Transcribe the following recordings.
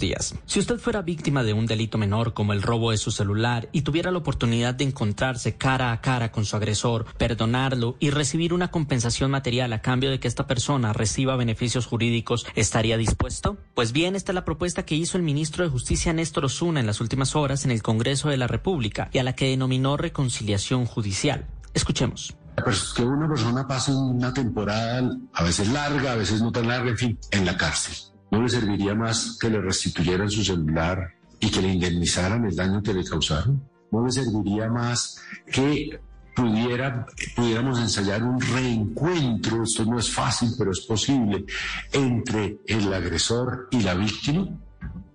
Días. Si usted fuera víctima de un delito menor como el robo de su celular y tuviera la oportunidad de encontrarse cara a cara con su agresor, perdonarlo y recibir una compensación material a cambio de que esta persona reciba beneficios jurídicos, ¿estaría dispuesto? Pues bien, esta es la propuesta que hizo el ministro de Justicia Néstor Osuna en las últimas horas en el Congreso de la República y a la que denominó reconciliación judicial. Escuchemos. Pues que una persona pase una temporada a veces larga, a veces no tan larga, en fin, en la cárcel. ¿No le serviría más que le restituyeran su celular y que le indemnizaran el daño que le causaron? ¿No le serviría más que pudiéramos ensayar un reencuentro, esto no es fácil, pero es posible, entre el agresor y la víctima?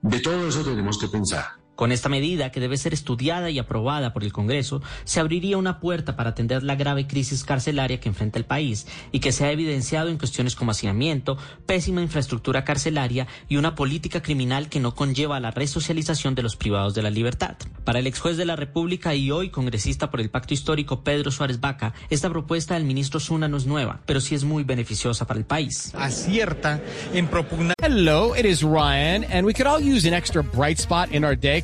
De todo eso tenemos que pensar. Con esta medida, que debe ser estudiada y aprobada por el Congreso, se abriría una puerta para atender la grave crisis carcelaria que enfrenta el país y que se ha evidenciado en cuestiones como hacinamiento, pésima infraestructura carcelaria y una política criminal que no conlleva la resocialización de los privados de la libertad. Para el ex juez de la República y hoy congresista por el Pacto Histórico Pedro Suárez Vaca, esta propuesta del ministro Zuna no es nueva, pero sí es muy beneficiosa para el país. Acierta en propugnar. Hello, it is Ryan, and we could all use an extra bright spot in our day,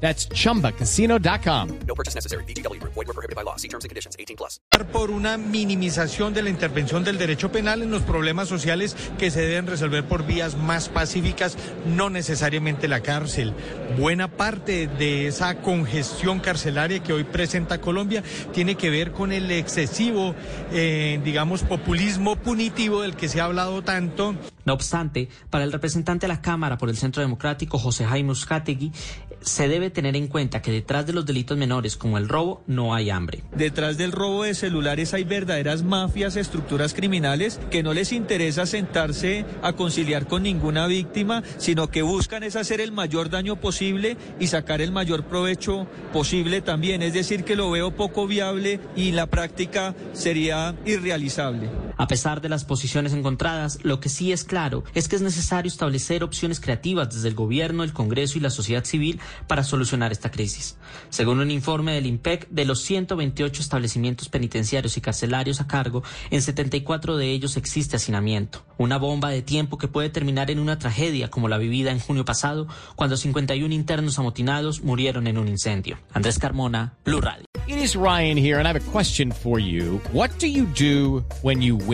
That's chumbacasino.com. No purchase necessary. Group. Void were prohibited by law. See terms and conditions. 18 plus. por una minimización de la intervención del derecho penal en los problemas sociales que se deben resolver por vías más pacíficas, no necesariamente la cárcel. Buena parte de esa congestión carcelaria que hoy presenta Colombia tiene que ver con el excesivo, eh, digamos, populismo punitivo del que se ha hablado tanto. No obstante, para el representante de la Cámara por el Centro Democrático, José Jaime Uzcategui, se debe tener en cuenta que detrás de los delitos menores como el robo no hay hambre. Detrás del robo de celulares hay verdaderas mafias, estructuras criminales que no les interesa sentarse a conciliar con ninguna víctima, sino que buscan es hacer el mayor daño posible y sacar el mayor provecho posible también. Es decir, que lo veo poco viable y la práctica sería irrealizable. A pesar de las posiciones encontradas, lo que sí es claro es que es necesario establecer opciones creativas desde el gobierno, el Congreso y la sociedad civil para solucionar esta crisis. Según un informe del IMPEC, de los 128 establecimientos penitenciarios y carcelarios a cargo, en 74 de ellos existe hacinamiento, una bomba de tiempo que puede terminar en una tragedia como la vivida en junio pasado, cuando 51 internos amotinados murieron en un incendio. Andrés Carmona, Blue Radio. It is Ryan here, and I have a question for you. What do you do when you win?